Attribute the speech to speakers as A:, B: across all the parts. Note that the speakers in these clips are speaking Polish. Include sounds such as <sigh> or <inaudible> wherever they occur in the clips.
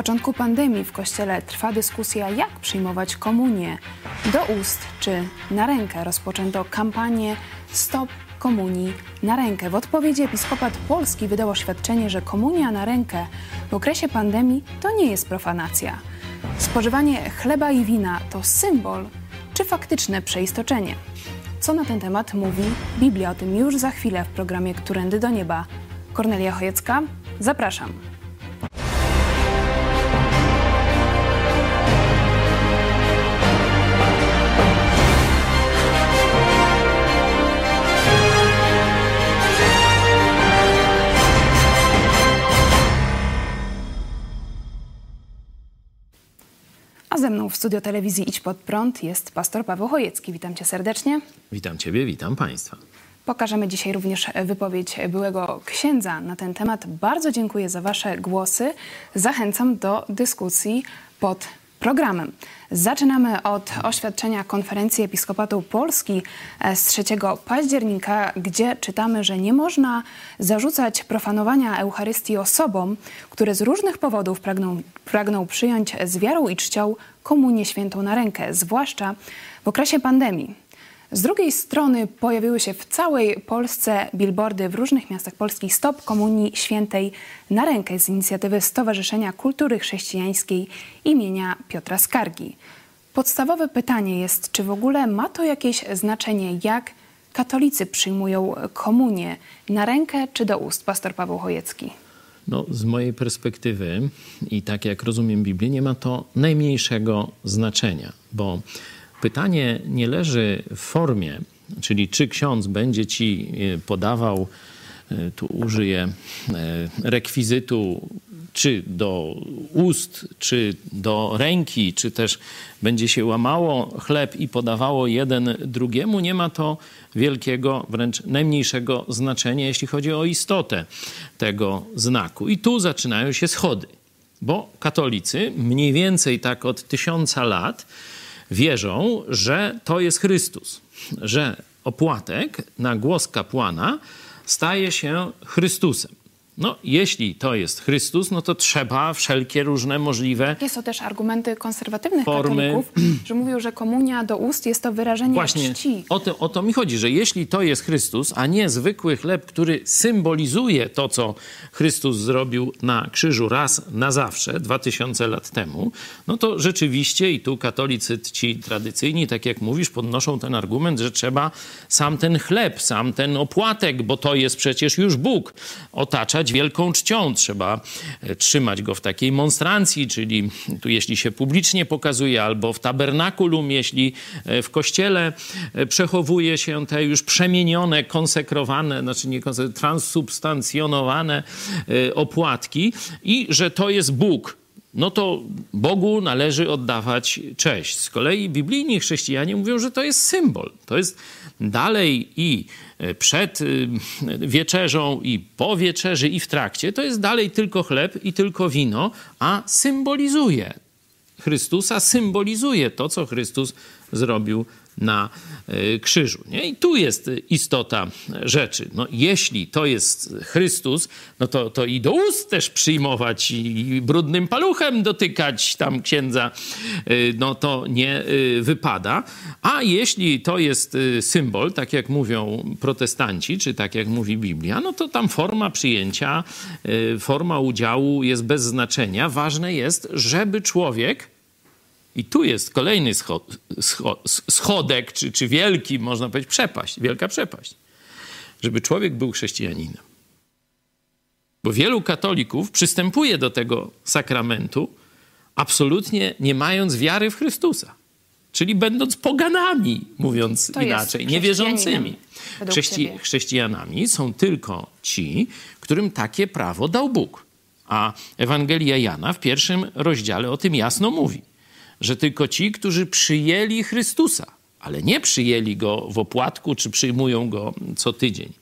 A: początku pandemii w kościele trwa dyskusja, jak przyjmować komunię do ust czy na rękę. Rozpoczęto kampanię Stop Komunii na rękę. W odpowiedzi episkopat polski wydał oświadczenie, że komunia na rękę w okresie pandemii to nie jest profanacja. Spożywanie chleba i wina to symbol czy faktyczne przeistoczenie. Co na ten temat mówi Biblia? O tym już za chwilę w programie Którędy do Nieba. Kornelia Chojecka, zapraszam. Studio telewizji Idź Pod Prąd jest pastor Paweł Chojecki. Witam cię serdecznie.
B: Witam Ciebie, witam Państwa.
A: Pokażemy dzisiaj również wypowiedź byłego księdza na ten temat. Bardzo dziękuję za Wasze głosy. Zachęcam do dyskusji pod programem. Zaczynamy od oświadczenia Konferencji Episkopatu Polski e, z 3 października, gdzie czytamy, że nie można zarzucać profanowania Eucharystii osobom, które z różnych powodów pragną, pragną przyjąć z wiarą i czcią komunię świętą na rękę, zwłaszcza w okresie pandemii. Z drugiej strony pojawiły się w całej Polsce billboardy w różnych miastach Polski Stop Komunii Świętej na rękę z inicjatywy Stowarzyszenia Kultury Chrześcijańskiej imienia Piotra Skargi. Podstawowe pytanie jest, czy w ogóle ma to jakieś znaczenie, jak katolicy przyjmują komunię na rękę czy do ust? Pastor Paweł Chojecki.
B: No, z mojej perspektywy i tak jak rozumiem Biblię, nie ma to najmniejszego znaczenia, bo pytanie nie leży w formie, czyli czy ksiądz będzie ci e, podawał, tu użyję e, rekwizytu, czy do ust, czy do ręki, czy też będzie się łamało chleb i podawało jeden drugiemu, nie ma to wielkiego, wręcz najmniejszego znaczenia, jeśli chodzi o istotę tego znaku. I tu zaczynają się schody, bo katolicy mniej więcej tak od tysiąca lat wierzą, że to jest Chrystus, że opłatek na głos kapłana staje się Chrystusem. No, jeśli to jest Chrystus, no to trzeba wszelkie różne możliwe.
A: Jest to też argumenty konserwatywnych
B: Formy.
A: katolików, <clears throat> że mówią, że komunia do ust jest to wyrażenie
B: Właśnie
A: czci.
B: o to, o to mi chodzi, że jeśli to jest Chrystus, a nie zwykły chleb, który symbolizuje to, co Chrystus zrobił na krzyżu raz na zawsze, dwa tysiące lat temu, no to rzeczywiście i tu katolicy ci tradycyjni, tak jak mówisz, podnoszą ten argument, że trzeba sam ten chleb, sam ten opłatek, bo to jest przecież już Bóg, otaczać wielką czcią. Trzeba e, trzymać go w takiej monstrancji, czyli tu jeśli się publicznie pokazuje, albo w tabernakulum, jeśli e, w kościele e, przechowuje się te już przemienione, konsekrowane, znaczy nie konse- transsubstancjonowane e, opłatki i że to jest Bóg. No to Bogu należy oddawać cześć. Z kolei biblijni chrześcijanie mówią, że to jest symbol. To jest dalej i przed y, wieczerzą, i po wieczerzy, i w trakcie. To jest dalej tylko chleb i tylko wino, a symbolizuje Chrystusa, symbolizuje to, co Chrystus zrobił na e, krzyżu. Nie? I tu jest istota rzeczy. No, jeśli to jest Chrystus, no to, to i do ust też przyjmować i brudnym paluchem dotykać tam księdza, e, no to nie e, wypada. A jeśli to jest symbol, tak jak mówią protestanci, czy tak jak mówi Biblia, no to tam forma przyjęcia, forma udziału jest bez znaczenia. Ważne jest, żeby człowiek i tu jest kolejny scho, scho, schodek, czy, czy wielki, można powiedzieć, przepaść, wielka przepaść. Żeby człowiek był chrześcijaninem. Bo wielu katolików przystępuje do tego sakramentu absolutnie nie mając wiary w Chrystusa. Czyli będąc poganami, mówiąc
A: To
B: inaczej, niewierzącymi. Chrześci,
A: ciebie.
B: chrześcijanami są tylko ci, którym takie prawo dał Bóg. A Ewangelia Jana w pierwszym rozdziale o tym jasno mówi że tylko ci, którzy przyjęli Chrystusa, ale nie przyjęli go w opłatku, czy przyjmują go co tydzień,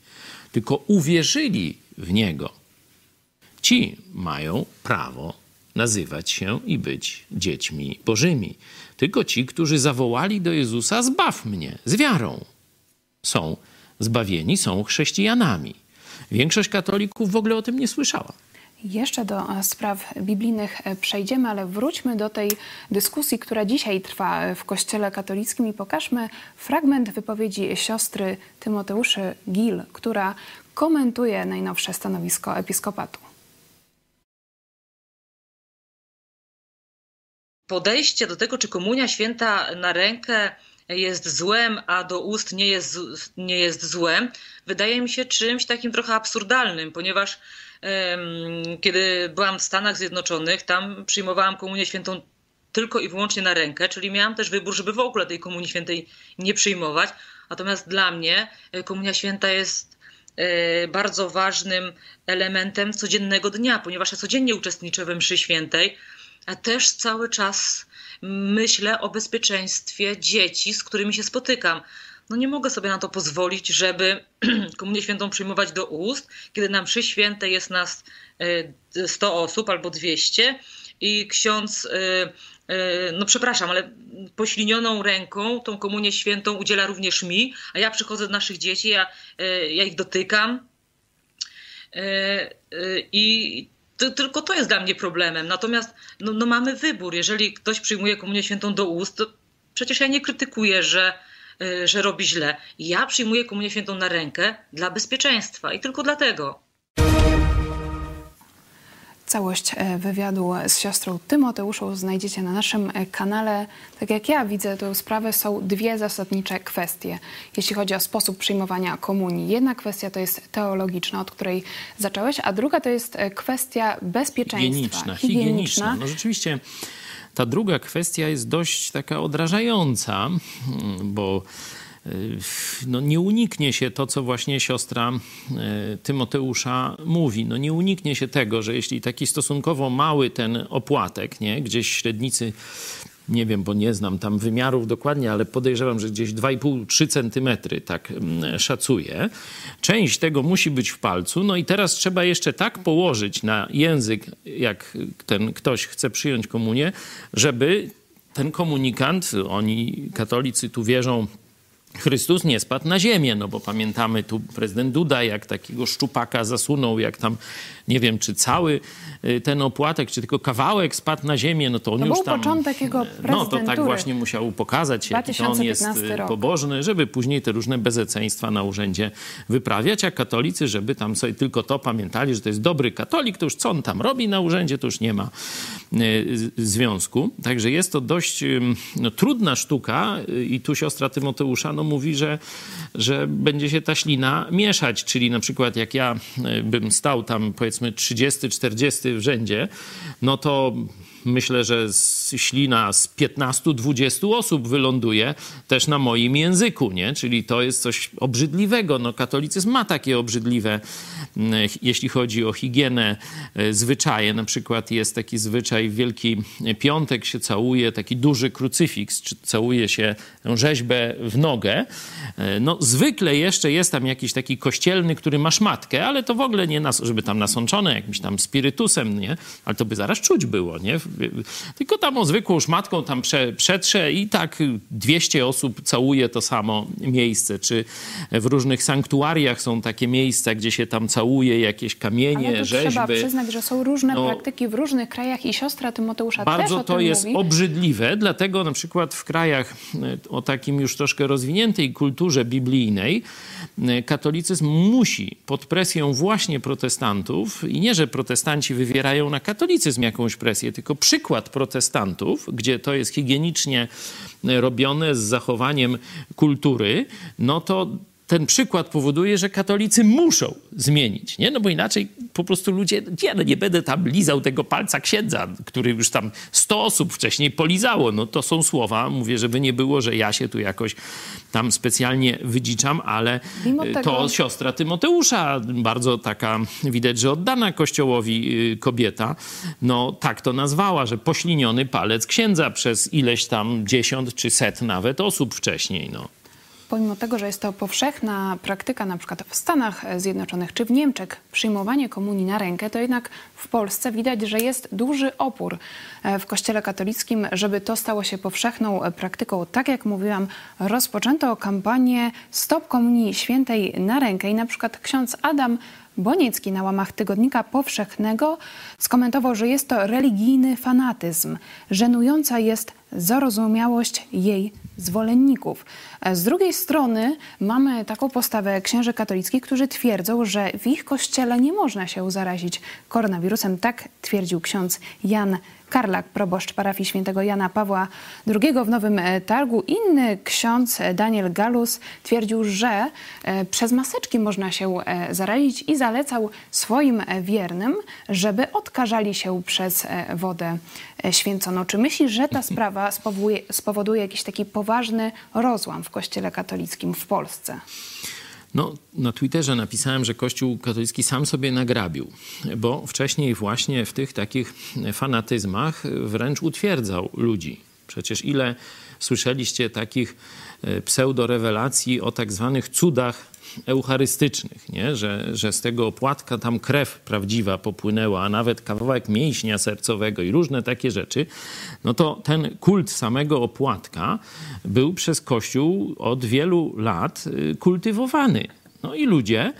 B: tylko uwierzyli w niego, ci mają prawo nazywać się i być dziećmi Bożymi. Tylko ci, którzy zawołali do Jezusa: Zbaw mnie z wiarą, są zbawieni, są chrześcijanami. Większość katolików w ogóle o tym nie słyszała.
A: Jeszcze do e, spraw biblijnych e, przejdziemy, ale wróćmy do tej dyskusji, która dzisiaj trwa e, w Kościele katolickim i pokażmy fragment wypowiedzi siostry Tymoteuszy Gil, która komentuje najnowsze stanowisko episkopatu.
C: Podejście do tego, czy komunia święta na rękę jest złem, a do ust nie jest, nie jest złem, wydaje mi się czymś takim trochę absurdalnym, ponieważ kiedy byłam w Stanach Zjednoczonych, tam przyjmowałam komunię świętą tylko i wyłącznie na rękę, czyli miałam też wybór, żeby w ogóle tej komunii świętej nie przyjmować. Natomiast dla mnie e, komunia święta jest e, bardzo ważnym elementem codziennego dnia, ponieważ ja codziennie uczestniczę we mszy świętej, a też cały czas myślę o bezpieczeństwie dzieci, z którymi się spotykam no nie mogę sobie na to pozwolić, żeby <clears throat> komunię świętą przyjmować do ust, kiedy na mszy świętej jest nas 100 e, osób albo 200 i ksiądz, e, e, no przepraszam, ale poślinioną ręką tą komunię świętą udziela również mi, a ja przychodzę do naszych dzieci, ja, ja ich dotykam i tylko to jest dla mnie problemem. Natomiast no, no mamy wybór. Jeżeli ktoś przyjmuje komunię świętą do ust, to przecież ja nie krytykuję, że że robi źle. Ja przyjmuję komunię świętą na rękę dla bezpieczeństwa i tylko dlatego.
A: Całość e, wywiadu z siostrą Tymoteuszą znajdziecie na naszym e, kanale. Tak jak ja widzę tę sprawę, są dwie zasadnicze kwestie, jeśli chodzi o sposób przyjmowania komunii. Jedna kwestia to jest teologiczna, od której zacząłeś, a druga to jest e, kwestia bezpieczeństwa.
B: Higieniczna. higieniczna. higieniczna. No rzeczywiście ta druga kwestia jest dość taka odrażająca, bo e, no nie uniknie się to, co właśnie siostra e, Tymoteusza mówi. No nie uniknie się tego, że jeśli taki stosunkowo mały ten opłatek, nie, gdzieś średnicy nie wiem, bo nie znam tam wymiarów dokładnie, ale podejrzewam, że gdzieś 2,5-3 centymetry, tak mm, szacuję. Część tego musi być w palcu, no i teraz trzeba jeszcze tak położyć na język, jak ten ktoś chce przyjąć komunię, żeby ten komunikant, oni katolicy tu wierzą Chrystus nie spadł na ziemię, no bo pamiętamy tu prezydent Duda, jak takiego szczupaka zasunął, jak tam, nie wiem, czy cały y, ten opłatek, czy tylko kawałek spadł na ziemię, no to on
A: to
B: już
A: był
B: tam...
A: początek jego
B: No to tak właśnie musiał pokazać, jaki to on jest y, rok. pobożny, żeby później te różne bezeceństwa na urzędzie wyprawiać, a katolicy, żeby tam sobie tylko to pamiętali, że to jest dobry katolik, to już co on tam robi na urzędzie, to już nie ma y, związku. Także jest to dość no, trudna sztuka i tu siostra Tymoteusza no, mówi, że, że będzie się ta ślina mieszać. Czyli na przykład jak ja e, bym stał tam powiedzmy 30-40 w rzędzie, no to myślę, że ślina z 15-20 osób wyląduje też na moim języku, nie? Czyli to jest coś obrzydliwego. No, katolicyzm ma takie obrzydliwe, jeśli chodzi o higienę, e, zwyczaje. Na przykład jest taki zwyczaj w Wielki Piątek się całuje taki duży krucyfiks, czy całuje się rzeźbę w nogę. E, no, zwykle jeszcze jest tam jakiś taki kościelny, który ma szmatkę, ale to w ogóle nie, nas, żeby tam nasączone jakimś tam spirytusem, nie? Ale to by zaraz czuć było, nie? Tylko tam o zwykłą szmatką tam prze, przetrze i tak 200 osób całuje to samo miejsce. Czy w różnych sanktuariach są takie miejsca, gdzie się tam całuje jakieś kamienie,
A: Ale
B: rzeźby.
A: trzeba przyznać, że są różne no, praktyki w różnych krajach i siostra Tymoteusza
B: Bardzo
A: też o
B: to jest
A: mówi.
B: obrzydliwe, dlatego na przykład w krajach e, o takim już troszkę rozwiniętej kulturze biblijnej e, katolicyzm musi pod presją właśnie protestantów i nie, że protestanci wywierają na katolicyzm jakąś presję, tylko przykład protestantów, gdzie to jest higienicznie robione z zachowaniem kultury, no to ten przykład powoduje, że katolicy muszą zmienić, nie? No bo inaczej po prostu ludzie, nie, no nie będę tam lizał tego palca księdza, który już tam 100 osób wcześniej polizało. No to są słowa, mówię, żeby nie było, że ja się tu jakoś tam specjalnie wydziczam, ale tego... to siostra Tymoteusza, bardzo taka, widać, że oddana kościołowi y, kobieta, no tak to nazwała, że pośliniony palec księdza przez ileś tam dziesiąt czy set nawet osób wcześniej, no
A: pomimo tego, że jest to powszechna praktyka na przykład w Stanach Zjednoczonych czy w Niemczech, przyjmowanie komunii na rękę, to jednak w Polsce widać, że jest duży opór e, w Kościele katolickim, żeby to stało się powszechną praktyką. Tak jak mówiłam, rozpoczęto kampanię Stop Komunii Świętej na rękę i na przykład ksiądz Adam Bonicki na łamach Tygodnika Powszechnego skomentował, że jest to religijny fanatyzm. Żenująca jest zarozumiałość jej zwolenników. Z drugiej strony mamy taką postawę księży katolickich, którzy twierdzą, że w ich kościele nie można się zarazić koronawirusem. Tak twierdził ksiądz Jan Karlak, proboszcz parafii świętego Jana Pawła II w Nowym Targu. Inny ksiądz Daniel Galus twierdził, że e, przez maseczki można się e, zarazić i zalecał swoim wiernym, żeby odkażali się przez e, wodę święconą. Czy myśli, że ta sprawa spowoduje, spowoduje jakiś taki poważny rozłam w Kościele katolickim w Polsce?
B: No, na Twitterze napisałem, że Kościół katolicki sam sobie nagrabił, bo wcześniej właśnie w tych takich fanatyzmach wręcz utwierdzał ludzi. Przecież ile słyszeliście takich e, pseudorewelacji o tak zwanych cudach eucharystycznych, nie? Że, że z tego opłatka tam krew prawdziwa popłynęła, a nawet kawałek mięśnia sercowego i różne takie rzeczy, no to ten kult samego opłatka był przez Kościół od wielu lat y, kultywowany. No i ludzie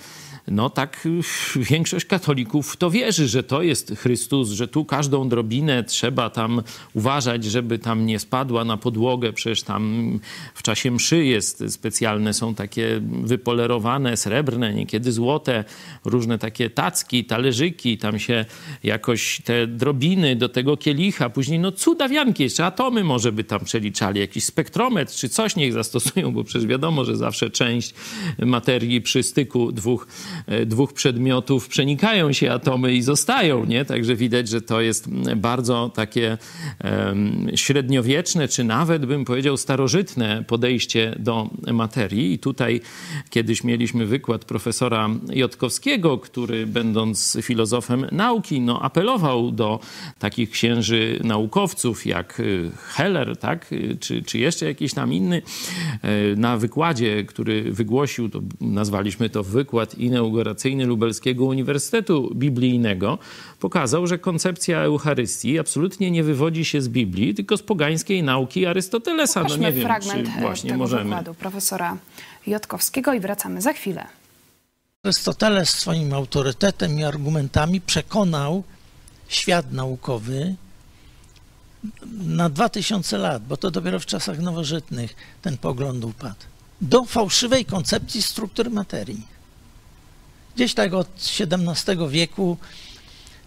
B: no tak większość katolików to wierzy, że to jest Chrystus, że tu każdą drobinę trzeba tam uważać, żeby tam nie spadła na podłogę, przecież tam w czasie mszy jest specjalne, są takie wypolerowane, srebrne, niekiedy złote, różne takie tacki, talerzyki, tam się jakoś te drobiny do tego kielicha, później no cudawianki, jeszcze atomy może by tam przeliczali, jakiś spektrometr czy coś niech zastosują, bo przecież wiadomo, że zawsze część materii przy styku dwóch dwóch przedmiotów przenikają się atomy i zostają, nie? Także widać, że to jest bardzo takie średniowieczne, czy nawet bym powiedział starożytne podejście do materii. I tutaj kiedyś mieliśmy wykład profesora Jotkowskiego, który będąc filozofem nauki, no, apelował do takich księży naukowców jak y, Heller, tak? Y, czy, czy jeszcze jakiś tam inny, e, na wykładzie, który wygłosił, to nazwaliśmy to wykład ineuropeński, inauguracyjny Lubelskiego Uniwersytetu Biblijnego pokazał, że koncepcja Eucharystii absolutnie nie wywodzi się z Biblii, tylko z pogańskiej nauki Arystotelesa.
A: Pokażmy no nie wiem, fragment czy właśnie tego możemy. wykładu profesora Jotkowskiego i wracamy za chwilę.
D: Arystoteles swoim autorytetem i argumentami przekonał świat naukowy na 2000 lat, bo to dopiero w czasach nowożytnych ten pogląd upadł, do fałszywej koncepcji struktury materii. Gdzieś tak od XVII wieku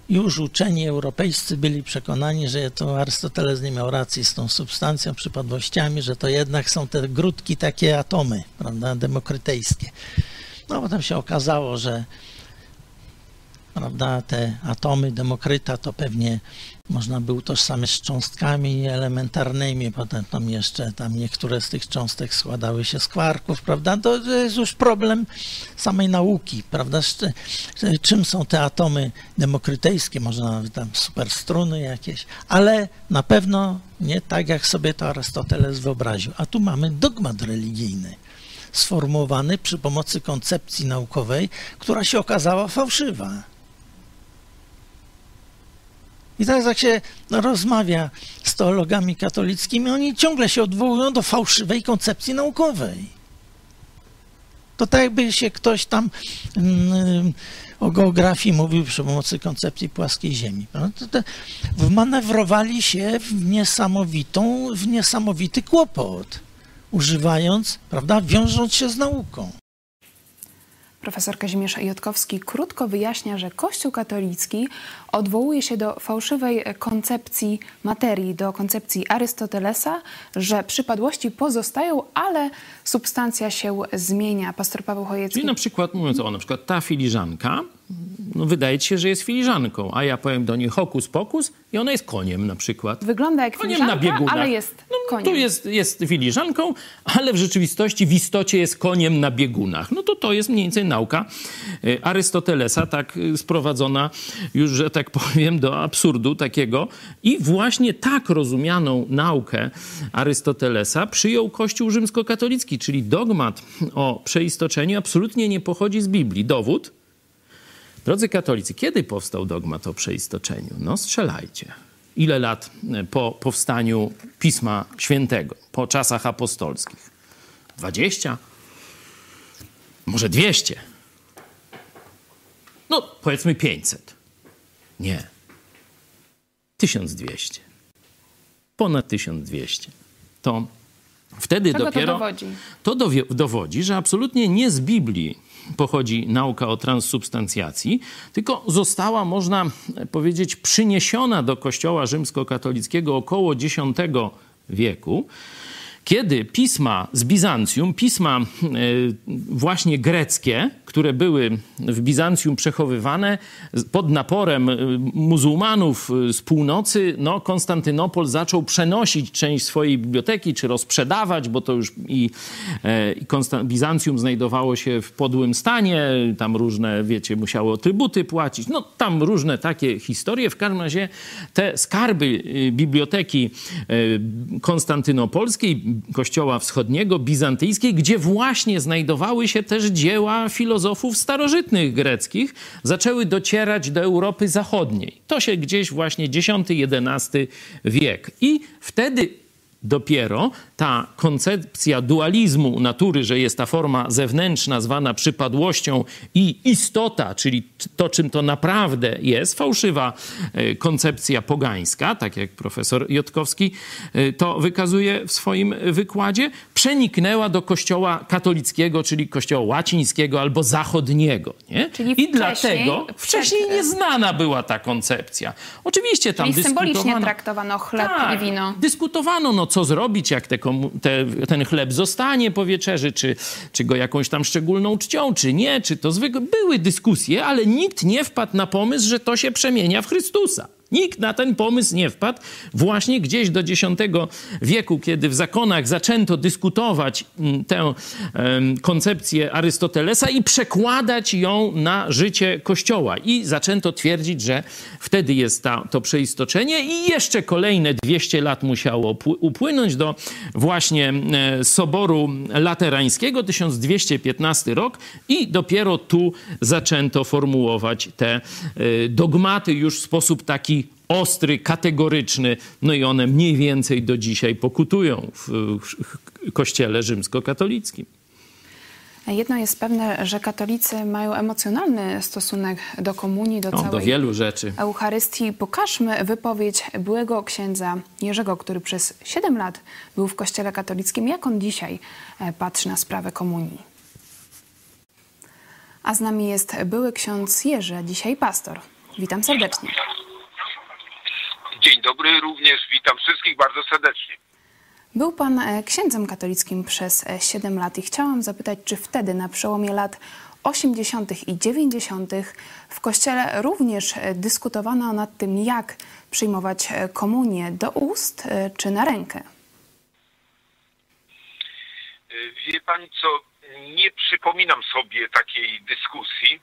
D: już uczeni europejscy byli przekonani, że to Arystoteles nie miał racji z tą substancją, przypadłościami, że to jednak są te grudki, takie atomy, prawda, demokrytejskie. No potem się okazało, że prawda, te atomy Demokryta to pewnie można by utożsamiać z cząstkami elementarnymi, potem tam jeszcze tam niektóre z tych cząstek składały się z kwarków, prawda? To jest już problem samej nauki, prawda? Czym są te atomy demokrytejskie, może nawet tam superstruny jakieś, ale na pewno nie tak, jak sobie to Arystoteles wyobraził. A tu mamy dogmat religijny sformułowany przy pomocy koncepcji naukowej, która się okazała fałszywa. I teraz jak się rozmawia z teologami katolickimi, oni ciągle się odwołują do fałszywej koncepcji naukowej. To tak jakby się ktoś tam mm, o geografii mówił przy pomocy koncepcji płaskiej Ziemi. No, wmanewrowali się w niesamowitą, w niesamowity kłopot, używając, prawda, wiążąc się z nauką.
A: Profesor Kazimierz Jotkowski krótko wyjaśnia, że Kościół katolicki odwołuje się do fałszywej koncepcji materii, do koncepcji Arystotelesa, że przypadłości pozostają, ale substancja się zmienia. Pastor Paweł Chojecki.
B: Czyli na przykład, mówiąc o na przykład ta filiżanka, no wydaje ci się, że jest filiżanką, a ja powiem do niej hokus pokus i ona jest koniem na przykład.
A: Wygląda jak koniem filiżanka, na biegunach. ale jest no, koniem.
B: Tu jest, jest filiżanką, ale w rzeczywistości w istocie jest koniem na biegunach. No to to jest mniej więcej nauka e, Arystotelesa, tak e, sprowadzona już, że tak <laughs> powiem, do absurdu takiego. I właśnie tak rozumianą naukę Arystotelesa przyjął Kościół rzymskokatolicki, czyli dogmat o przeistoczeniu absolutnie nie pochodzi z Biblii. Dowód – Drodzy katolicy, kiedy powstał dogmat o przeistoczeniu? No strzelajcie. Ile lat e, po powstaniu Pisma Świętego, po czasach apostolskich? 20? Może 200? No, powiedzmy 500. Nie. 1200. Ponad 1200. To wtedy
A: Czego
B: dopiero.
A: to dowodzi?
B: To dowi- dowodzi, że absolutnie nie z Biblii pochodzi nauka o transsubstancjacji, tylko została, można powiedzieć, przyniesiona do Kościoła rzymskokatolickiego około X wieku kiedy pisma z Bizancjum, pisma e, właśnie greckie, które były w Bizancjum przechowywane pod naporem e, muzułmanów e, z północy, no Konstantynopol zaczął przenosić część swojej biblioteki, czy rozprzedawać, bo to już i, i Bizancjum znajdowało się w podłym stanie, tam różne, wiecie, musiało trybuty płacić, no tam różne takie historie. W każdym razie te skarby biblioteki konstantynopolskiej, Kościoła Wschodniego, bizantyjskiej, gdzie właśnie znajdowały się też dzieła filozofów starożytnych greckich, zaczęły docierać do Europy Zachodniej. To się gdzieś właśnie X-XI wiek. I wtedy dopiero ta koncepcja dualizmu natury, że jest ta forma zewnętrzna zwana przypadłością i istota, czyli to, czym to naprawdę jest, fałszywa e, koncepcja pogańska, tak jak profesor Jotkowski e, to wykazuje w swoim wykładzie, przeniknęła do kościoła katolickiego, czyli kościoła łacińskiego albo zachodniego. Nie?
A: Czyli
B: I
A: wcześniej-
B: dlatego
A: przed-
B: wcześniej nieznana była ta koncepcja. Oczywiście tam
A: Czyli symbolicznie
B: dyskutowano...
A: traktowano chleb
B: Tak,
A: i wino.
B: Dyskutowano, no co zrobić, jak te te, ten chleb zostanie po wieczerzy, czy, czy go jakąś tam szczególną czcią, czy nie, czy to zwykłe. Były dyskusje, ale nikt nie wpadł na pomysł, że to się przemienia w Chrystusa. Nikt na ten pomysł nie wpadł. Właśnie gdzieś do X wieku, kiedy w zakonach zaczęto dyskutować mm, tę koncepcję Arystotelesa i przekładać ją na życie Kościoła. I zaczęto twierdzić, że wtedy jest ta, to przeistoczenie i jeszcze kolejne 200 lat musiało pły- upłynąć do właśnie Soboru Laterańskiego, 1215 rok i dopiero tu zaczęto formułować te e, dogmaty już w sposób taki ostry, kategoryczny, no i one mniej więcej do dzisiaj pokutują w, kościele rzymskokatolickim.
A: Jedno jest pewne, że katolicy mają emocjonalny stosunek do komunii, do
B: No,
A: całej
B: do wielu rzeczy.
A: Eucharystii. Pokażmy wypowiedź byłego księdza Jerzego, który przez 7 lat był w kościele katolickim. Jak on dzisiaj e, patrzy na sprawę komunii? A z nami jest były ksiądz Jerzy, dzisiaj pastor. Witam serdecznie.
E: Dzień dobry, również witam wszystkich bardzo serdecznie.
A: Był pan e, księdzem katolickim przez e, 7 lat i chciałam zapytać, czy wtedy na przełomie lat 80. i 90. w kościele również e, dyskutowano nad tym, jak przyjmować e, komunię do ust e, czy na rękę.
E: Wie pani co, nie przypominam sobie takiej dyskusji,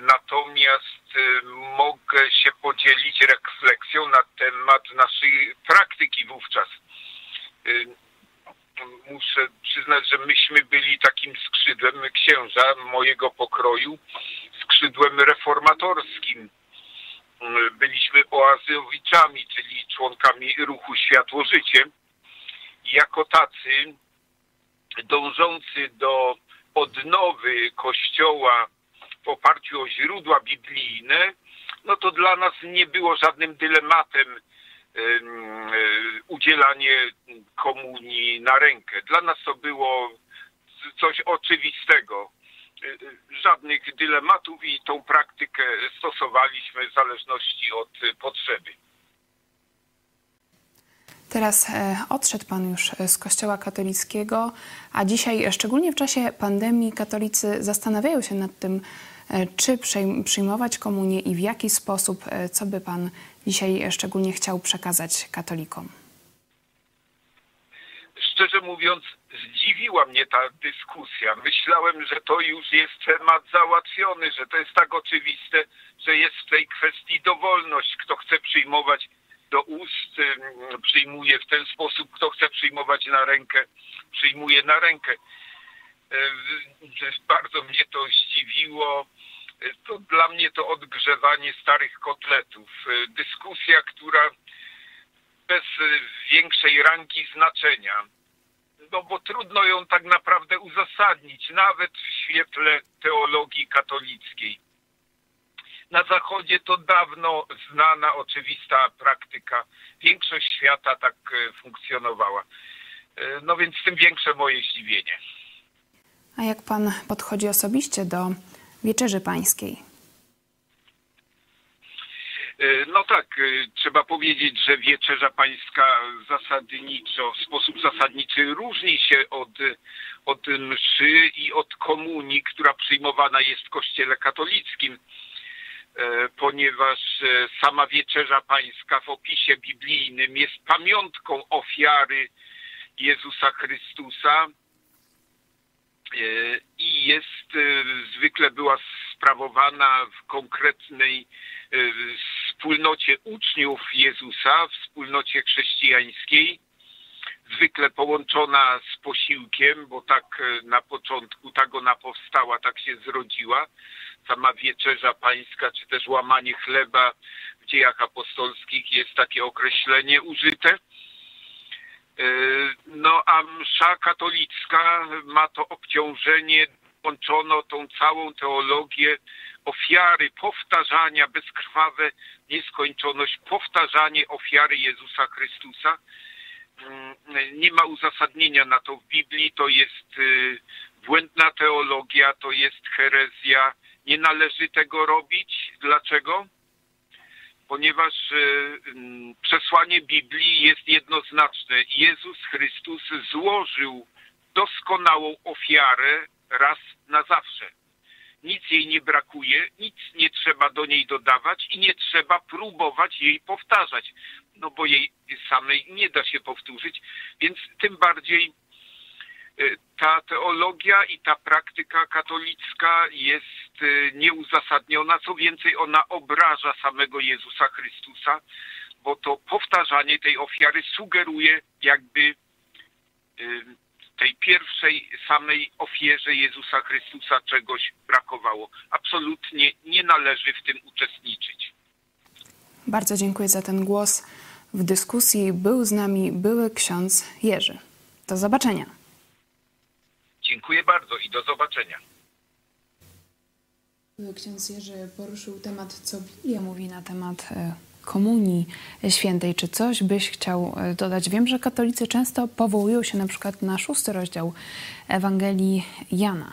E: natomiast y, mogę się podzielić refleksją na temat naszej praktyki wówczas. Y, Muszę przyznać, że myśmy byli takim skrzydłem księża mojego pokroju, skrzydłem reformatorskim. Y, Byliśmy oazowiczami, czyli członkami ruchu Światło-Życie. Jako tacy dążący do odnowy Kościoła w oparciu o źródła biblijne, no to dla nas nie było żadnym dylematem em, e, udzielanie komunii na rękę. Dla nas to było coś oczywistego. E, e, Żadnych dylematów i tą praktykę stosowaliśmy w zależności od potrzeby.
A: Teraz odszedł pan już z kościoła katolickiego, a dzisiaj, szczególnie w czasie pandemii, katolicy zastanawiają się nad tym, czy przyjm- przyjmować komunię i w jaki sposób, e, co by pan dzisiaj e, szczególnie chciał przekazać katolikom.
E: szczerze mówiąc, zdziwiła mnie ta dyskusja. Myślałem, że to już jest temat załatwiony, że to jest tak oczywiste, że jest w tej kwestii dowolność. Kto chce przyjmować do ust, przyjmuje w ten sposób, kto chce przyjmować na rękę, przyjmuje na rękę. Bardzo mnie to zdziwiło. To dla mnie to odgrzewanie starych kotletów. Dyskusja, która bez większej rangi znaczenia. No bo trudno ją tak naprawdę uzasadnić, nawet w świetle teologii katolickiej. na Zachodzie to dawno znana, oczywista praktyka. Większość świata tak e, funkcjonowała. E, no więc tym większe moje zdziwienie.
A: A jak pan podchodzi osobiście do wieczerzy pańskiej?
E: E, no tak, trzeba powiedzieć, że wieczerza pańska zasadniczo, w sposób zasadniczy różni się od, od mszy i od komunii, która przyjmowana jest w kościele katolickim. E, ponieważ e, sama wieczerza pańska w opisie biblijnym jest pamiątką ofiary Jezusa Chrystusa e, i jest zwykle była sprawowana w konkretnej wspólnocie uczniów Jezusa, wspólnocie chrześcijańskiej, zwykle połączona z posiłkiem, bo tak na początku tak ona powstała, tak się zrodziła sama wieczerza pańska, czy też łamanie chleba w dziejach apostolskich jest takie określenie użyte. E, no a msza katolicka ma to obciążenie, łączono tą całą teologię ofiary, powtarzania, bezkrwawe nieskończoność, powtarzanie ofiary Jezusa Chrystusa. Mm, nie ma uzasadnienia na to w Biblii, to jest y, błędna teologia, to jest herezja, nie należy tego robić. Dlaczego? Ponieważ e, przesłanie Biblii jest jednoznaczne. Jezus Chrystus złożył doskonałą ofiarę raz na zawsze. Nic jej nie brakuje, nic nie trzeba do niej dodawać i nie trzeba próbować jej powtarzać, no bo jej samej nie da się powtórzyć, więc tym bardziej ta teologia i ta praktyka katolicka jest y, nieuzasadniona. Co więcej, ona obraża samego Jezusa Chrystusa, bo to powtarzanie tej ofiary sugeruje, jakby y, tej pierwszej samej ofierze Jezusa Chrystusa czegoś brakowało. Absolutnie nie należy w tym uczestniczyć.
A: Bardzo dziękuję za ten głos. W dyskusji był z nami były ksiądz Jerzy. Do zobaczenia.
E: Dziękuję bardzo i do zobaczenia.
A: Ksiądz Jerzy poruszył temat, co Biblia mówi na temat e, komunii świętej. Czy coś byś chciał e, dodać? Wiem, że katolicy często powołują się na przykład na szósty rozdział Ewangelii Jana.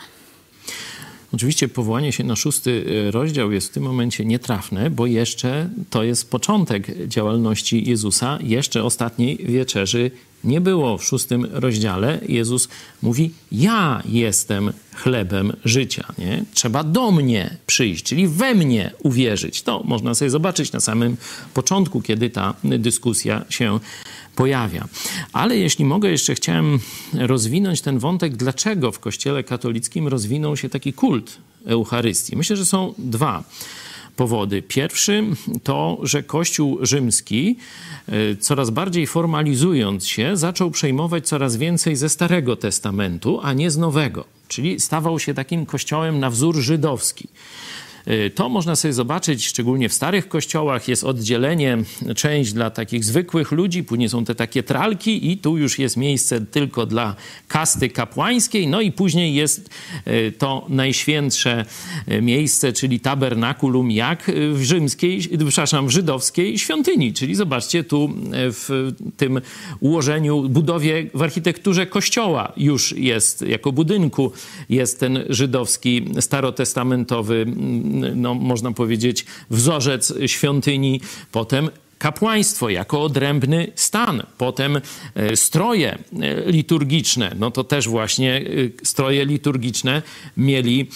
B: Oczywiście powołanie się na szósty e, rozdział jest w tym momencie nietrafne, bo jeszcze to jest początek działalności Jezusa, jeszcze ostatniej wieczerzy nie było w szóstym rozdziale. Jezus mówi: Ja jestem chlebem życia. Nie? Trzeba do mnie przyjść, czyli we mnie uwierzyć. To można sobie zobaczyć na samym początku, kiedy ta dyskusja się pojawia. Ale jeśli mogę, jeszcze chciałem rozwinąć ten wątek, dlaczego w Kościele katolickim rozwinął się taki kult Eucharystii. Myślę, że są dwa powody. Pierwszy to, że Kościół rzymski, e, coraz bardziej formalizując się, zaczął przejmować coraz więcej ze Starego Testamentu, a nie z Nowego. Czyli stawał się takim kościołem na wzór żydowski. Y, to można sobie zobaczyć, szczególnie w starych kościołach jest oddzielenie, część dla takich zwykłych ludzi, później są te takie tralki i tu już jest miejsce tylko dla kasty kapłańskiej, no i później jest y, to najświętsze y, miejsce, czyli tabernakulum, jak w rzymskiej, przepraszam, w żydowskiej świątyni. Czyli zobaczcie tu w tym ułożeniu, budowie, w architekturze kościoła już jest, jako budynku jest ten żydowski, starotestamentowy no, można powiedzieć, wzorzec świątyni, potem kapłaństwo jako odrębny stan, potem e, stroje e, liturgiczne, no to też właśnie e, stroje liturgiczne mieli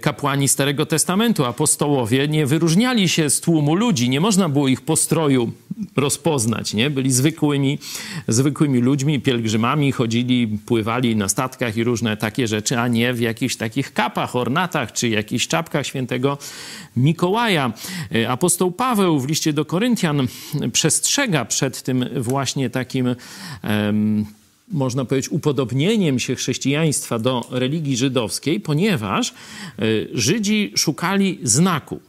B: kapłani Starego Testamentu. Apostołowie nie wyróżniali się z tłumu ludzi, nie można było ich po stroju rozpoznać, nie? Byli zwykłymi, zwykłymi ludźmi, pielgrzymami, chodzili, pływali na statkach i różne takie rzeczy, a nie w jakichś takich kapach, ornatach czy jakichś czapkach świętego Mikołaja. Apostoł Paweł w liście do Koryntian przestrzega przed tym właśnie takim można powiedzieć, upodobnieniem się chrześcijaństwa do religii żydowskiej, ponieważ e, Żydzi szukali znaku.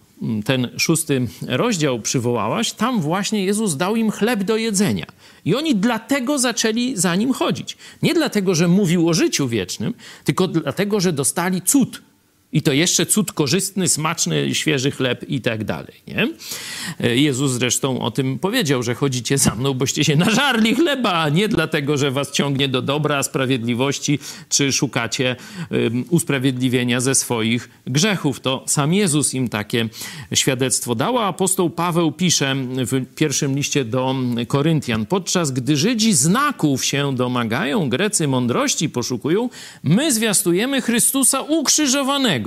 B: Ten szósty rozdział przywołałaś, tam właśnie Jezus dał im chleb do jedzenia. I oni dlatego zaczęli za nim chodzić. Nie dlatego, że mówił o życiu wiecznym, tylko dlatego, że dostali cud I to jeszcze cud korzystny, smaczny, świeży chleb i tak dalej. Nie? Jezus zresztą o tym powiedział, że chodzicie za mną, boście się nażarli chleba, a nie dlatego, że was ciągnie do dobra, sprawiedliwości, czy szukacie um, usprawiedliwienia ze swoich grzechów. To sam Jezus im takie świadectwo dał. A apostoł Paweł pisze w pierwszym liście do Koryntian, podczas gdy Żydzi znaków się domagają, Grecy mądrości poszukują, my zwiastujemy Chrystusa ukrzyżowanego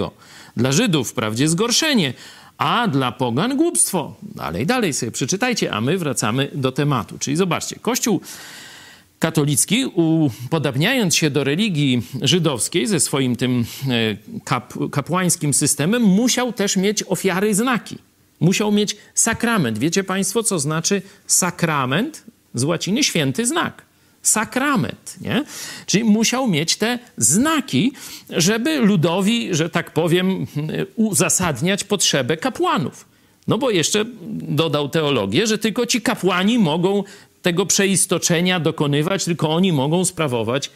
B: dla Żydów wprawdzie zgorszenie, a dla pogan głupstwo. Dalej, dalej sobie przeczytajcie, a my wracamy do tematu. Czyli zobaczcie, Kościół katolicki, upodabniając się do religii żydowskiej ze swoim tym e, kap, kapłańskim systemem, musiał też mieć ofiary i znaki. Musiał mieć sakrament. Wiecie Państwo, co znaczy sakrament? Z łaciny święty znak sakrament, nie? Czyli musiał mieć te znaki, żeby ludowi, że tak powiem, uzasadniać potrzebę kapłanów. No bo jeszcze dodał teologię, że tylko ci kapłani mogą tego przeistoczenia dokonywać, tylko oni mogą sprawować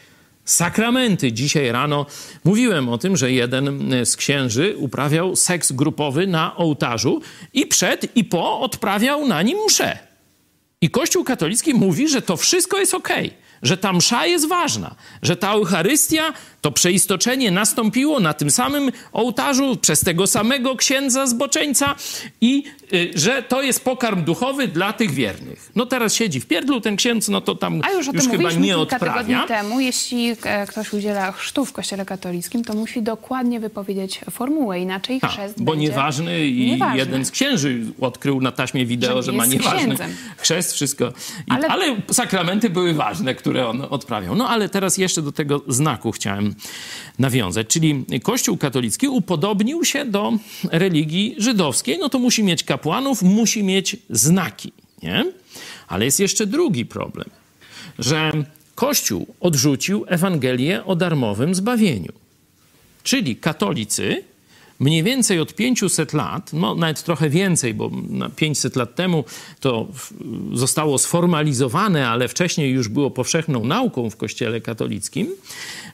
B: sakramenty. Dzisiaj rano mówiłem o tym, że jeden z księży uprawiał seks grupowy na ołtarzu i przed i po odprawiał na nim mszę. I Kościół katolicki mówi, że to wszystko jest ok, że ta msza jest ważna, że ta Eucharystia, to przeistoczenie nastąpiło na tym samym ołtarzu przez tego samego księdza zboczeńca i y, że to jest pokarm duchowy dla tych wiernych. No teraz siedzi w pierdlu ten księdz, no to tam
A: A już, o
B: już
A: tym
B: chyba nie
A: kilka
B: odprawia.
A: tygodni temu, jeśli e, ktoś udziela chrztu w kościele katolickim, to musi dokładnie wypowiedzieć formułę, inaczej
B: A,
A: chrzest
B: bo
A: będzie
B: nieważny i
A: nieważny.
B: jeden z księży odkrył na taśmie wideo,
A: Że
B: że, ma nieważny
A: księdzem.
B: chrzest, wszystko. I,
A: Ale-
B: ale... sakramenty były ważne, które on odprawiał. No ale teraz jeszcze do tego znaku chciałem nawiązać. Czyli Kościół katolicki upodobnił się do religii żydowskiej. No to musi mieć kapłanów, musi mieć znaki, nie? Ale jest jeszcze drugi problem, że Kościół odrzucił Ewangelię o darmowym zbawieniu. Czyli katolicy mniej więcej od 500 lat, no nawet trochę więcej, bo na 500 lat temu to zostało sformalizowane, ale wcześniej już było powszechną nauką w Kościele katolickim,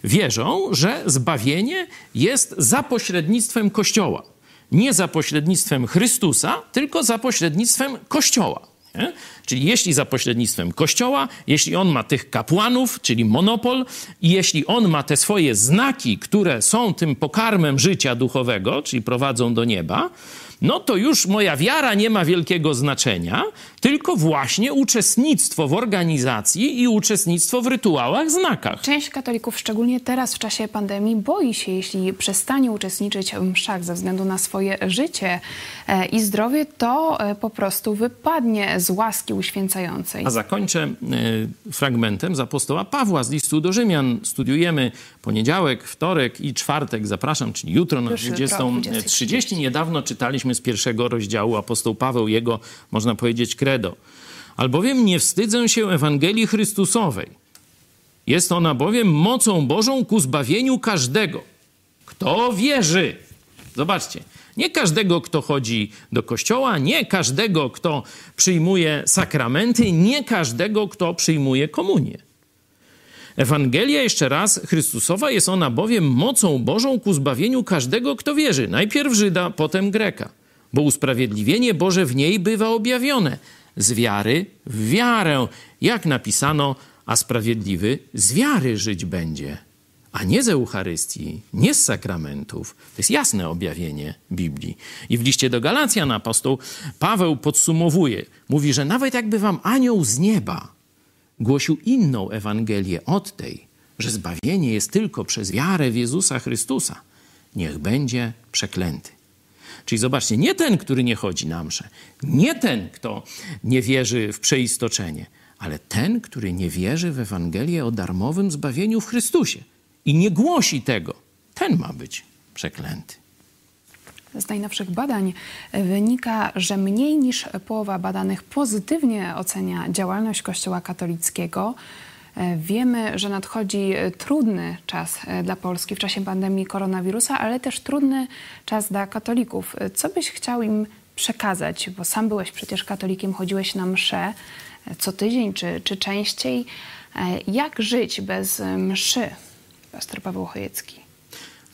B: wierzą, że zbawienie jest za pośrednictwem Kościoła. Nie za pośrednictwem Chrystusa, tylko za pośrednictwem Kościoła. Nie? Czyli jeśli za pośrednictwem Kościoła, jeśli on ma tych kapłanów, czyli monopol, i jeśli on ma te swoje znaki, które są tym pokarmem życia duchowego, czyli prowadzą do nieba, no to już moja wiara nie ma wielkiego znaczenia, tylko właśnie uczestnictwo w organizacji i uczestnictwo w rytuałach, znakach.
A: Część katolików, szczególnie teraz w czasie pandemii, boi się, jeśli przestanie uczestniczyć w mszach ze względu na swoje życie e, i zdrowie, to e, po prostu wypadnie z łaski uświęcającej.
B: A zakończę e, fragmentem z apostoła Pawła z listu do Rzymian. Studiujemy poniedziałek, wtorek i czwartek. Zapraszam, czyli jutro na
A: Już jutro,
B: 20.30.
A: 20:30.
B: Niedawno czytaliśmy z pierwszego rozdziału apostoł Paweł, jego, można powiedzieć, credo. Albowiem nie wstydzę się Ewangelii Chrystusowej. Jest ona bowiem mocą Bożą ku zbawieniu każdego, kto wierzy. Zobaczcie, nie każdego, kto chodzi do kościoła, nie każdego, kto przyjmuje sakramenty, nie każdego, kto przyjmuje komunię. Ewangelia, jeszcze raz, Chrystusowa jest ona bowiem mocą Bożą ku zbawieniu każdego, kto wierzy. Najpierw Żyda, potem Greka. Bo usprawiedliwienie Boże w niej bywa objawione. Z wiary w wiarę. Jak napisano, a sprawiedliwy z wiary żyć będzie. A nie z Eucharystii, nie z sakramentów. To jest jasne objawienie Biblii. I w liście do Galacjan apostoł Paweł podsumowuje. Mówi, że nawet jakby wam anioł z nieba głosił inną Ewangelię od tej, że zbawienie jest tylko przez wiarę w Jezusa Chrystusa, niech będzie przeklęty. Czyli zobaczcie, nie ten, który nie chodzi na mszę, nie ten, kto nie wierzy w przeistoczenie, ale ten, który nie wierzy w Ewangelię o darmowym zbawieniu w Chrystusie i nie głosi tego, ten ma być przeklęty.
A: Z najnowszych badań wynika, że mniej niż połowa badanych pozytywnie ocenia działalność Kościoła katolickiego. E, Wiemy, że nadchodzi trudny czas e, dla Polski w czasie pandemii koronawirusa, ale też trudny czas dla katolików. E, Co byś chciał im przekazać? Bo sam byłeś przecież katolikiem, chodziłeś na msze e, co tydzień czy, czy częściej. E, Jak żyć bez e, mszy? Pastor Paweł Chojecki.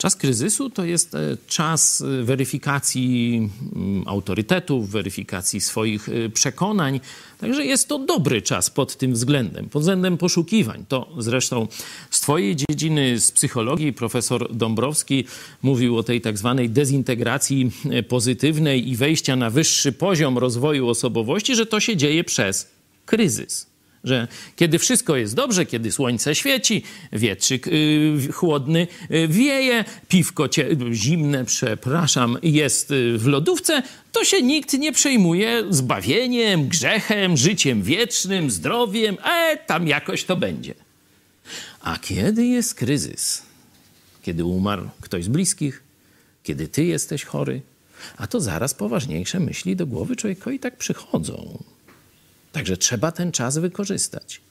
B: Czas kryzysu to jest e, czas e, weryfikacji mm, autorytetów, weryfikacji swoich e, przekonań. Także jest to dobry czas pod tym względem, pod względem poszukiwań. To zresztą z Twojej dziedziny, z psychologii, profesor Dąbrowski mówił o tej tak zwanej dezintegracji pozytywnej i wejścia na wyższy poziom rozwoju osobowości, że to się dzieje przez kryzys że kiedy wszystko jest dobrze, kiedy słońce świeci, wietrzyk yy, chłodny yy, wieje, piwko cie, zimne, przepraszam, jest w lodówce, to się nikt nie przejmuje zbawieniem, grzechem, życiem wiecznym, zdrowiem, e, tam jakoś to będzie. A kiedy jest kryzys? Kiedy umarł ktoś z bliskich? Kiedy ty jesteś chory? A to zaraz poważniejsze myśli do głowy człowieka i tak przychodzą. Także trzeba ten czas wykorzystać.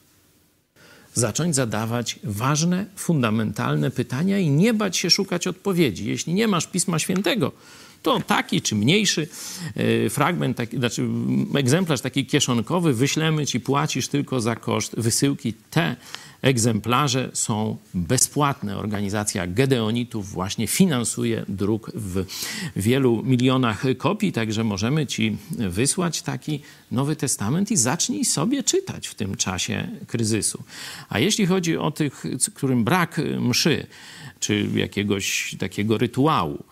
B: Zacząć zadawać ważne, fundamentalne pytania i nie bać się szukać odpowiedzi. Jeśli nie masz Pisma Świętego, to taki czy mniejszy e, fragment, taki, znaczy egzemplarz taki kieszonkowy wyślemy ci, płacisz tylko za koszt wysyłki. Te egzemplarze są bezpłatne. Organizacja Gedeonitów właśnie finansuje druk w wielu milionach kopii, także możemy Ci wysłać taki Nowy Testament i zacznij sobie czytać w tym czasie kryzysu. A jeśli chodzi o tych, którym brak mszy, czy jakiegoś takiego rytuału,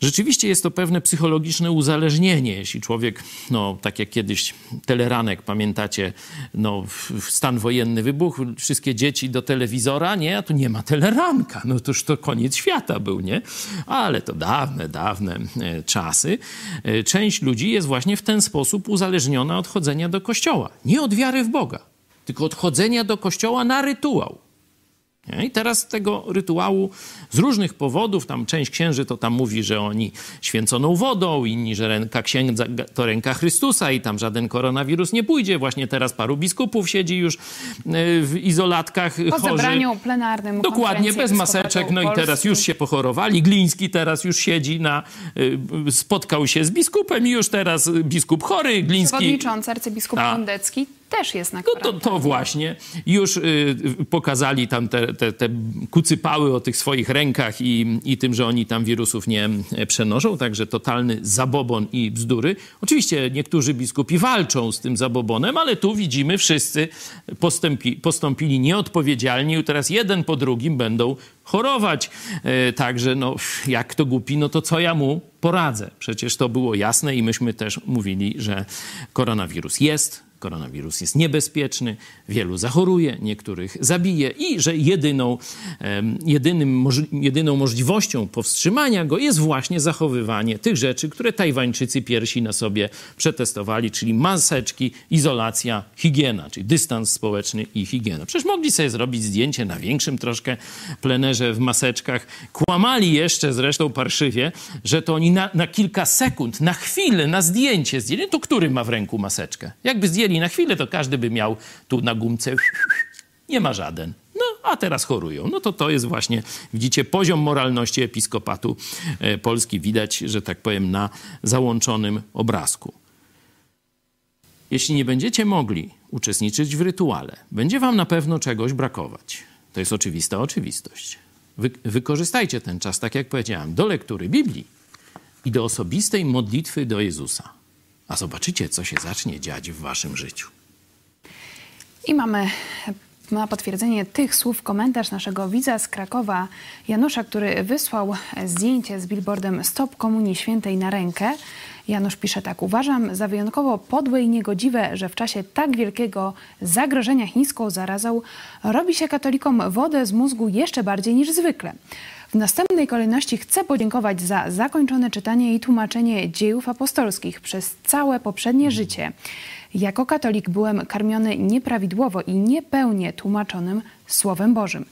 B: Rzeczywiście jest to pewne psychologiczne uzależnienie, jeśli człowiek, no tak jak kiedyś teleranek, pamiętacie, no stan wojenny wybuchł, wszystkie dzieci do telewizora, nie, a tu nie ma teleranka, no toż to koniec świata był, nie? Ale to dawne, dawne e, czasy. E, część ludzi jest właśnie w ten sposób uzależniona od chodzenia do kościoła. Nie od wiary w Boga, tylko od chodzenia do kościoła na rytuał. I teraz tego rytuału z różnych powodów, tam część księży to tam mówi, że oni święconą wodą, inni, że ręka księdza to ręka Chrystusa i tam żaden koronawirus nie pójdzie. Właśnie teraz paru biskupów siedzi już e, w izolatkach
A: po chorzy. zebraniu plenarnym
B: Dokładnie, bez maseczek. No i teraz już się pochorowali. Gliński teraz już siedzi na... E, spotkał się z biskupem i już teraz biskup chory. Gliński...
A: Przewodniczący arcybiskup Kondecki też jest na
B: No to, to właśnie. Już y, pokazali tam te, te, te kucypały o tych swoich rękach i, i tym, że oni tam wirusów nie e, przenoszą, także totalny zabobon i bzdury. Oczywiście niektórzy biskupi walczą z tym zabobonem, ale tu widzimy wszyscy postępi, postąpili nieodpowiedzialnie i teraz jeden po drugim będą chorować. E, także no, jak to głupi, no to co ja mu poradzę? Przecież to było jasne i myśmy też mówili, że koronawirus jest, koronawirus jest niebezpieczny, wielu zachoruje, niektórych zabije i że jedyną, jedynym, jedyną możliwością powstrzymania go jest właśnie zachowywanie tych rzeczy, które Tajwańczycy pierwsi na sobie przetestowali, czyli maseczki, izolacja, higiena, czyli dystans społeczny i higiena. Przecież mogli sobie zrobić zdjęcie na większym troszkę plenerze w maseczkach. Kłamali jeszcze zresztą parszywie, że to oni na, na kilka sekund, na chwilę, na zdjęcie zdjęli. To który ma w ręku maseczkę? Jakby zdjęli na chwilę, to każdy by miał tu na gumce. Nie ma żaden. No, a teraz chorują. No to to jest właśnie, widzicie, poziom moralności episkopatu e, Polski widać, że tak powiem, na załączonym obrazku. Jeśli nie będziecie mogli uczestniczyć w rytuale, będzie wam na pewno czegoś brakować. To jest oczywista oczywistość. Wy, wykorzystajcie ten czas, tak jak powiedziałem, do lektury Biblii i do osobistej modlitwy do Jezusa a zobaczycie, co się zacznie dziać w waszym życiu.
A: I mamy na potwierdzenie tych słów komentarz naszego widza z Krakowa, Janusza, który wysłał zdjęcie z billboardem Stop Komunii Świętej na rękę. Janusz pisze tak: Uważam za wyjątkowo podłe i niegodziwe, że w czasie tak wielkiego zagrożenia chińską zarazą robi się katolikom wodę z mózgu jeszcze bardziej niż zwykle. W następnej kolejności chcę podziękować za zakończone czytanie i tłumaczenie dziejów apostolskich przez całe poprzednie życie. Jako katolik byłem karmiony nieprawidłowo i niepełnie tłumaczonym Słowem Bożym.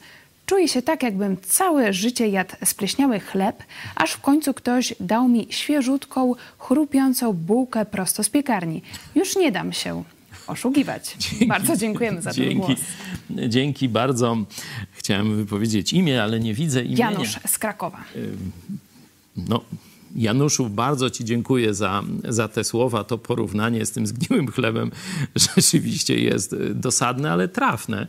A: Czuję się tak, jakbym całe życie jadł spleśniały chleb, aż w końcu ktoś dał mi świeżutką, chrupiącą bułkę prosto z piekarni. Już nie dam się oszukiwać. Dzięki, bardzo dziękujemy za
B: dzięki,
A: ten głos.
B: Dzięki bardzo. Chciałem wypowiedzieć imię, ale nie widzę imienia.
A: Janusz z Krakowa.
B: No, Januszu, bardzo Ci dziękuję za, za te słowa. To porównanie z tym zgniłym chlebem <laughs> rzeczywiście jest dosadne, ale trafne.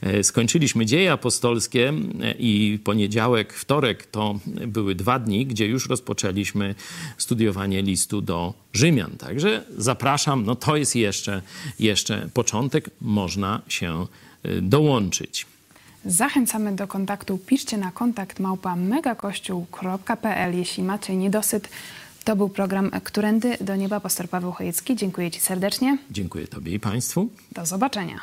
B: E, skończyliśmy dzieje apostolskie i poniedziałek, wtorek to były dwa dni, gdzie już rozpoczęliśmy studiowanie listu do Rzymian. Także zapraszam, no to jest jeszcze, jeszcze początek, można się e, dołączyć.
A: Zachęcamy do kontaktu. Piszcie na kontakt małpa megakościół.pl, jeśli macie niedosyt. To był program Którędy do Nieba. Pastor Paweł Chojecki, dziękuję Ci serdecznie.
B: Dziękuję Tobie i Państwu.
A: Do zobaczenia.